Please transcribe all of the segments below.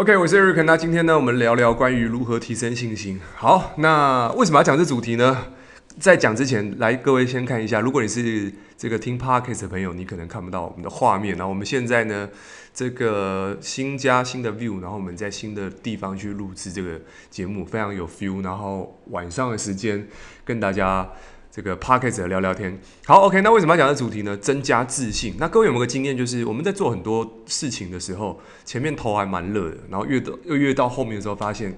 OK，我是 Eric。那今天呢，我们聊聊关于如何提升信心。好，那为什么要讲这主题呢？在讲之前，来各位先看一下，如果你是这个听 Podcast 的朋友，你可能看不到我们的画面。然后我们现在呢，这个新加新的 view，然后我们在新的地方去录制这个节目，非常有 feel。然后晚上的时间跟大家。这个 Podcast 聊聊天，好，OK。那为什么要讲这主题呢？增加自信。那各位有没有个经验，就是我们在做很多事情的时候，前面头还蛮热的，然后越到又越到后面的时候，发现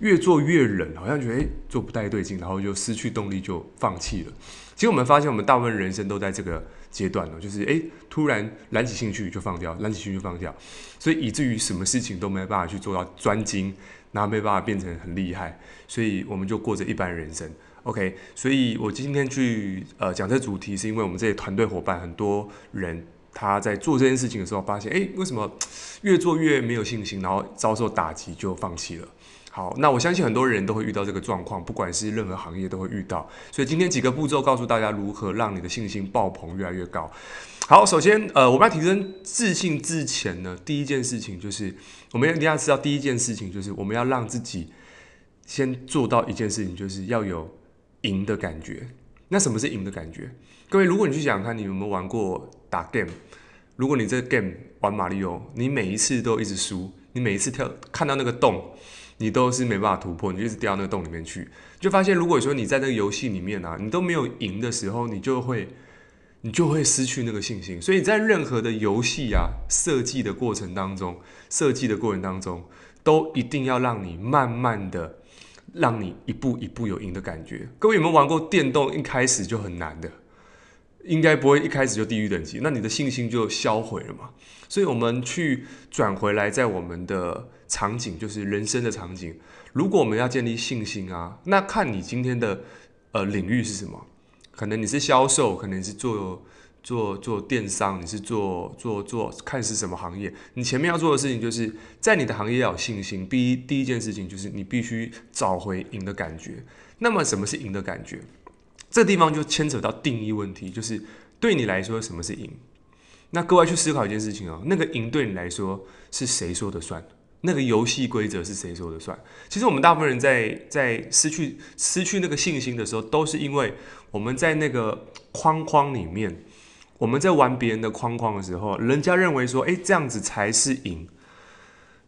越做越冷，好像觉得诶做不太对劲，然后就失去动力，就放弃了。其实我们发现，我们大部分人生都在这个阶段了，就是诶突然燃起兴趣就放掉，燃起兴趣就放掉，所以以至于什么事情都没办法去做到专精，然后没办法变成很厉害，所以我们就过着一般人生。OK，所以我今天去呃讲这主题，是因为我们这些团队伙伴很多人他在做这件事情的时候，发现诶，为什么越做越没有信心，然后遭受打击就放弃了。好，那我相信很多人都会遇到这个状况，不管是任何行业都会遇到。所以今天几个步骤告诉大家如何让你的信心爆棚越来越高。好，首先呃我们要提升自信之前呢，第一件事情就是我们一定要知道第一件事情就是我们要让自己先做到一件事情，就是要有。赢的感觉，那什么是赢的感觉？各位，如果你去想看，你有没有玩过打 game？如果你这个 game 玩马里奥，你每一次都一直输，你每一次跳看到那个洞，你都是没办法突破，你就一直掉到那个洞里面去，就发现如果说你在那个游戏里面啊，你都没有赢的时候，你就会你就会失去那个信心。所以在任何的游戏啊设计的过程当中，设计的过程当中，都一定要让你慢慢的。让你一步一步有赢的感觉。各位有没有玩过电动？一开始就很难的，应该不会一开始就地狱等级，那你的信心就销毁了嘛。所以，我们去转回来，在我们的场景，就是人生的场景。如果我们要建立信心啊，那看你今天的呃领域是什么？可能你是销售，可能是做。做做电商，你是做做做看是什么行业？你前面要做的事情，就是在你的行业要有信心。第一第一件事情就是你必须找回赢的感觉。那么什么是赢的感觉？这地方就牵扯到定义问题，就是对你来说什么是赢？那各位去思考一件事情哦，那个赢对你来说是谁说的算？那个游戏规则是谁说的算？其实我们大部分人在在失去失去那个信心的时候，都是因为我们在那个框框里面。我们在玩别人的框框的时候，人家认为说，诶，这样子才是赢，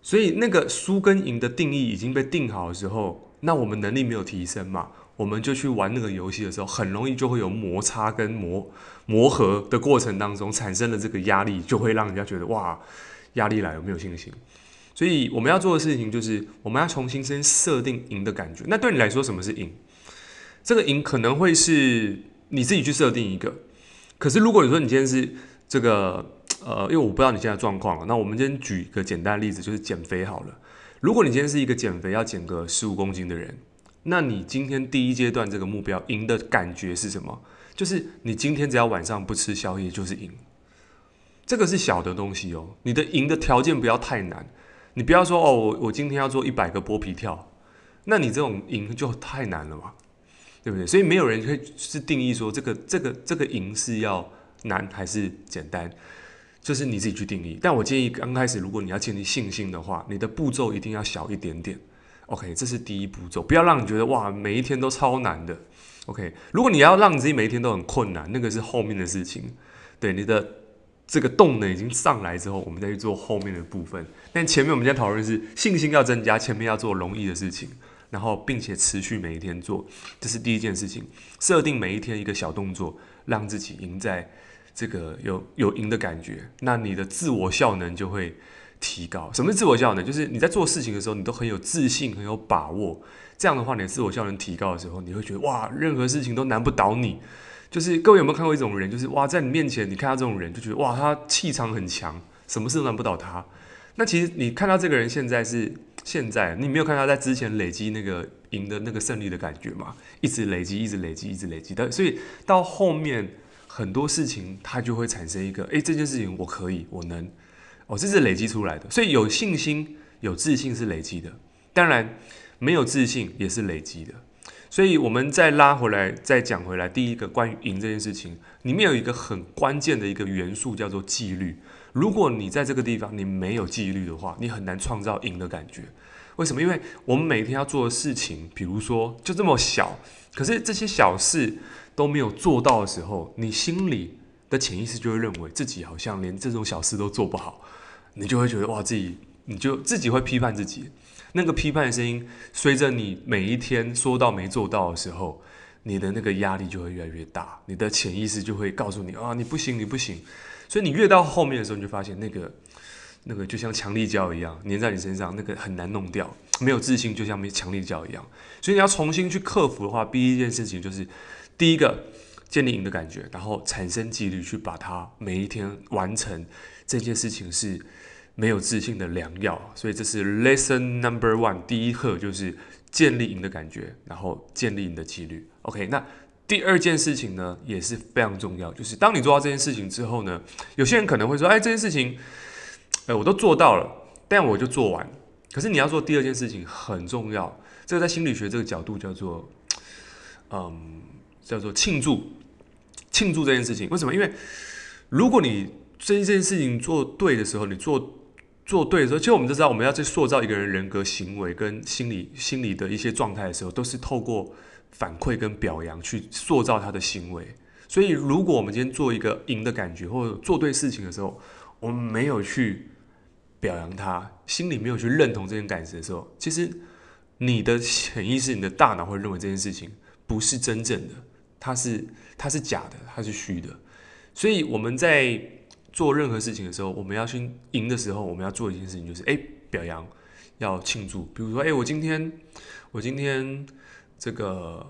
所以那个输跟赢的定义已经被定好的时候，那我们能力没有提升嘛，我们就去玩那个游戏的时候，很容易就会有摩擦跟磨磨合的过程当中产生的这个压力，就会让人家觉得哇，压力来了，没有信心。所以我们要做的事情就是，我们要重新先设定赢的感觉。那对你来说，什么是赢？这个赢可能会是你自己去设定一个。可是，如果你说你今天是这个，呃，因为我不知道你现在状况了，那我们今天举一个简单例子，就是减肥好了。如果你今天是一个减肥要减个十五公斤的人，那你今天第一阶段这个目标赢的感觉是什么？就是你今天只要晚上不吃宵夜就是赢。这个是小的东西哦，你的赢的条件不要太难，你不要说哦，我我今天要做一百个剥皮跳，那你这种赢就太难了嘛。对不对？所以没有人可以是定义说这个这个这个赢是要难还是简单，就是你自己去定义。但我建议刚开始，如果你要建立信心的话，你的步骤一定要小一点点。OK，这是第一步骤，不要让你觉得哇，每一天都超难的。OK，如果你要让自己每一天都很困难，那个是后面的事情。对，你的这个动能已经上来之后，我们再去做后面的部分。但前面我们在讨论是信心要增加，前面要做容易的事情。然后，并且持续每一天做，这是第一件事情。设定每一天一个小动作，让自己赢在这个有有赢的感觉，那你的自我效能就会提高。什么是自我效能？就是你在做事情的时候，你都很有自信、很有把握。这样的话，你的自我效能提高的时候，你会觉得哇，任何事情都难不倒你。就是各位有没有看过一种人？就是哇，在你面前，你看到这种人，就觉得哇，他气场很强，什么事都难不倒他。那其实你看到这个人现在是现在，你没有看到在之前累积那个赢的那个胜利的感觉吗？一直累积，一直累积，一直累积的，所以到后面很多事情他就会产生一个，诶，这件事情我可以，我能，哦，这是累积出来的。所以有信心、有自信是累积的，当然没有自信也是累积的。所以我们再拉回来，再讲回来，第一个关于赢这件事情，里面有一个很关键的一个元素叫做纪律。如果你在这个地方你没有纪律的话，你很难创造赢的感觉。为什么？因为我们每天要做的事情，比如说就这么小，可是这些小事都没有做到的时候，你心里的潜意识就会认为自己好像连这种小事都做不好，你就会觉得哇，自己你就自己会批判自己。那个批判的声音，随着你每一天说到没做到的时候，你的那个压力就会越来越大，你的潜意识就会告诉你啊，你不行，你不行。所以你越到后面的时候，你就发现那个。那个就像强力胶一样粘在你身上，那个很难弄掉。没有自信就像没强力胶一样，所以你要重新去克服的话，第一件事情就是第一个建立赢的感觉，然后产生纪律去把它每一天完成这件事情是没有自信的良药。所以这是 lesson number one，第一课就是建立赢的感觉，然后建立你的纪律。OK，那第二件事情呢也是非常重要，就是当你做到这件事情之后呢，有些人可能会说，哎，这件事情。哎，我都做到了，但我就做完。可是你要做第二件事情很重要，这个在心理学这个角度叫做，嗯，叫做庆祝，庆祝这件事情。为什么？因为如果你这一件事情做对的时候，你做做对的时候，其实我们都知道，我们要去塑造一个人人格、行为跟心理、心理的一些状态的时候，都是透过反馈跟表扬去塑造他的行为。所以，如果我们今天做一个赢的感觉，或者做对事情的时候，我们没有去。表扬他，心里没有去认同这件感觉的时候，其实你的潜意识、你的大脑会认为这件事情不是真正的，它是它是假的，它是虚的。所以我们在做任何事情的时候，我们要去赢的时候，我们要做一件事情，就是诶，表扬，要庆祝。比如说，诶，我今天我今天这个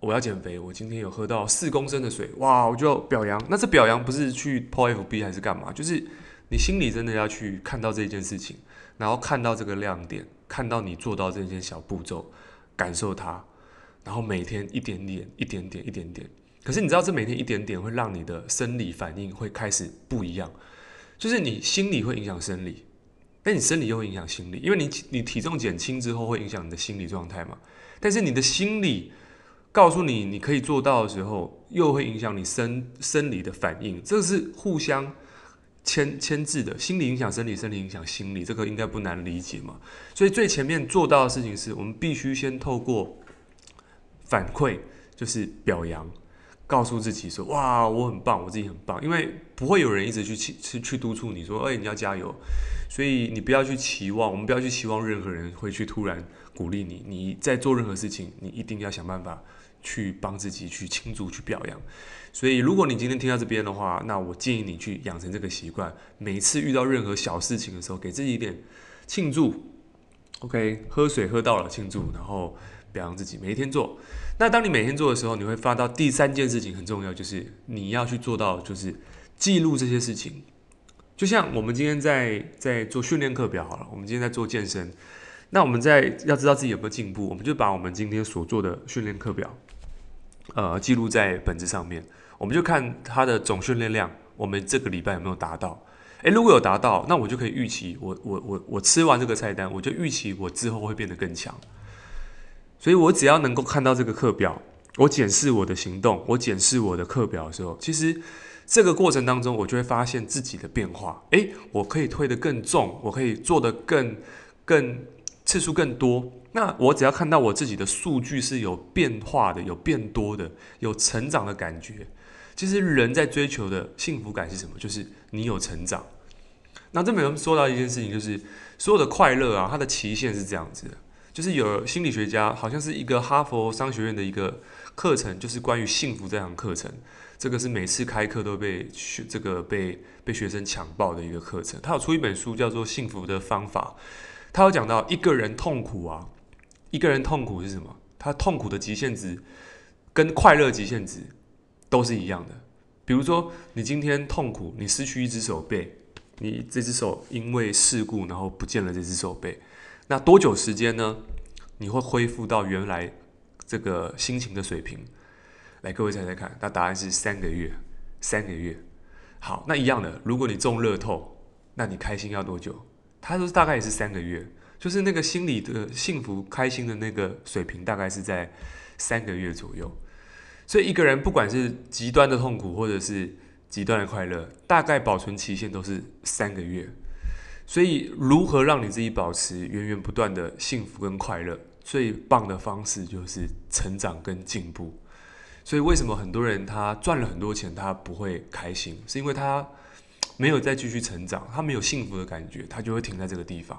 我要减肥，我今天有喝到四公升的水，哇，我就表扬。那这表扬不是去 po FB 还是干嘛？就是。你心里真的要去看到这件事情，然后看到这个亮点，看到你做到这件小步骤，感受它，然后每天一点点、一点点、一点点。可是你知道，这每天一点点会让你的生理反应会开始不一样，就是你心理会影响生理，但你生理又会影响心理，因为你你体重减轻之后会影响你的心理状态嘛。但是你的心理告诉你你可以做到的时候，又会影响你生生理的反应，这个是互相。牵牵制的心理影响生理，生理影响心理，这个应该不难理解嘛。所以最前面做到的事情是我们必须先透过反馈，就是表扬，告诉自己说：“哇，我很棒，我自己很棒。”因为不会有人一直去去去督促你说：“哎，你要加油。”所以你不要去期望，我们不要去期望任何人会去突然鼓励你。你在做任何事情，你一定要想办法去帮自己去庆祝、去表扬。所以，如果你今天听到这边的话，那我建议你去养成这个习惯。每次遇到任何小事情的时候，给自己一点庆祝。OK，喝水喝到了庆祝，然后表扬自己，每一天做。那当你每天做的时候，你会发到第三件事情很重要，就是你要去做到，就是记录这些事情。就像我们今天在在做训练课表好了，我们今天在做健身，那我们在要知道自己有没有进步，我们就把我们今天所做的训练课表，呃，记录在本子上面。我们就看它的总训练量，我们这个礼拜有没有达到？诶，如果有达到，那我就可以预期，我我我我吃完这个菜单，我就预期我之后会变得更强。所以我只要能够看到这个课表，我检视我的行动，我检视我的课表的时候，其实这个过程当中，我就会发现自己的变化。诶，我可以推得更重，我可以做得更更次数更多。那我只要看到我自己的数据是有变化的，有变多的，有成长的感觉。其实人在追求的幸福感是什么？就是你有成长。那这边有说到一件事情，就是所有的快乐啊，它的期限是这样子的，就是有心理学家好像是一个哈佛商学院的一个课程，就是关于幸福这堂课程。这个是每次开课都被学这个被被学生抢报的一个课程。他有出一本书叫做《幸福的方法》，他有讲到一个人痛苦啊，一个人痛苦是什么？他痛苦的极限值跟快乐极限值。都是一样的，比如说你今天痛苦，你失去一只手背，你这只手因为事故然后不见了这只手背，那多久时间呢？你会恢复到原来这个心情的水平？来，各位猜猜看，那答案是三个月，三个月。好，那一样的，如果你中乐透，那你开心要多久？他说大概也是三个月，就是那个心理的幸福、开心的那个水平，大概是在三个月左右。所以一个人不管是极端的痛苦，或者是极端的快乐，大概保存期限都是三个月。所以，如何让你自己保持源源不断的幸福跟快乐，最棒的方式就是成长跟进步。所以，为什么很多人他赚了很多钱，他不会开心，是因为他没有再继续成长，他没有幸福的感觉，他就会停在这个地方。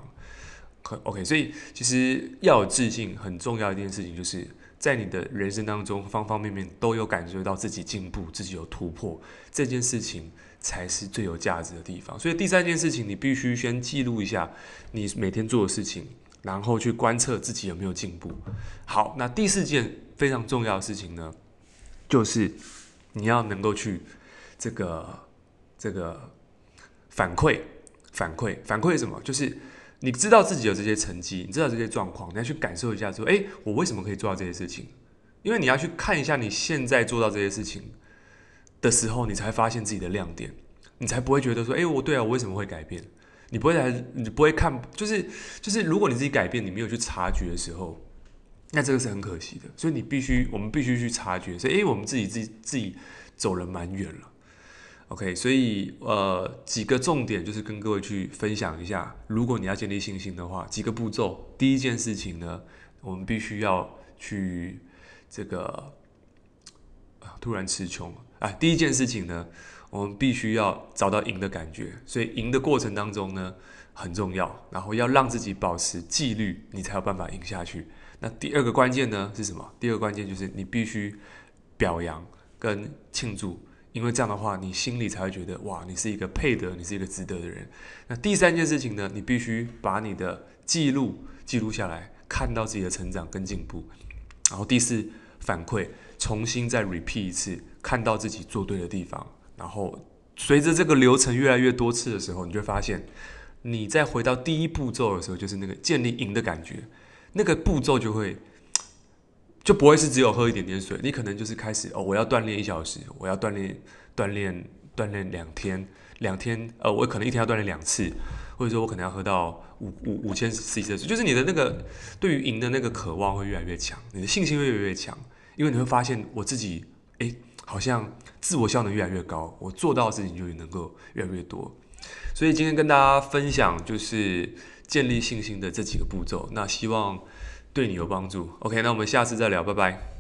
可 OK，所以其实要有自信，很重要一件事情就是。在你的人生当中，方方面面都有感觉到自己进步、自己有突破，这件事情才是最有价值的地方。所以第三件事情，你必须先记录一下你每天做的事情，然后去观测自己有没有进步。好，那第四件非常重要的事情呢，就是你要能够去这个这个反馈、反馈、反馈什么？就是。你知道自己有这些成绩，你知道这些状况，你要去感受一下，说：“诶，我为什么可以做到这些事情？”因为你要去看一下你现在做到这些事情的时候，你才发现自己的亮点，你才不会觉得说：“诶，我对啊，我为什么会改变？”你不会来，你不会看，就是就是，如果你自己改变，你没有去察觉的时候，那这个是很可惜的。所以你必须，我们必须去察觉，所以诶，我们自己自己自己走了蛮远了。OK，所以呃几个重点就是跟各位去分享一下，如果你要建立信心的话，几个步骤。第一件事情呢，我们必须要去这个突然词穷啊。第一件事情呢，我们必须要找到赢的感觉，所以赢的过程当中呢很重要，然后要让自己保持纪律，你才有办法赢下去。那第二个关键呢是什么？第二个关键就是你必须表扬跟庆祝。因为这样的话，你心里才会觉得哇，你是一个配得，你是一个值得的人。那第三件事情呢，你必须把你的记录记录下来，看到自己的成长跟进步。然后第四，反馈，重新再 repeat 一次，看到自己做对的地方。然后随着这个流程越来越多次的时候，你就会发现，你再回到第一步骤的时候，就是那个建立赢的感觉，那个步骤就会。就不会是只有喝一点点水，你可能就是开始哦，我要锻炼一小时，我要锻炼锻炼锻炼两天，两天呃，我可能一天要锻炼两次，或者说我可能要喝到五五五千 cc 的水，就是你的那个对于赢的那个渴望会越来越强，你的信心会越来越强，因为你会发现我自己哎，好像自我效能越来越高，我做到的事情就能够越来越多，所以今天跟大家分享就是建立信心的这几个步骤，那希望。对你有帮助。OK，那我们下次再聊，拜拜。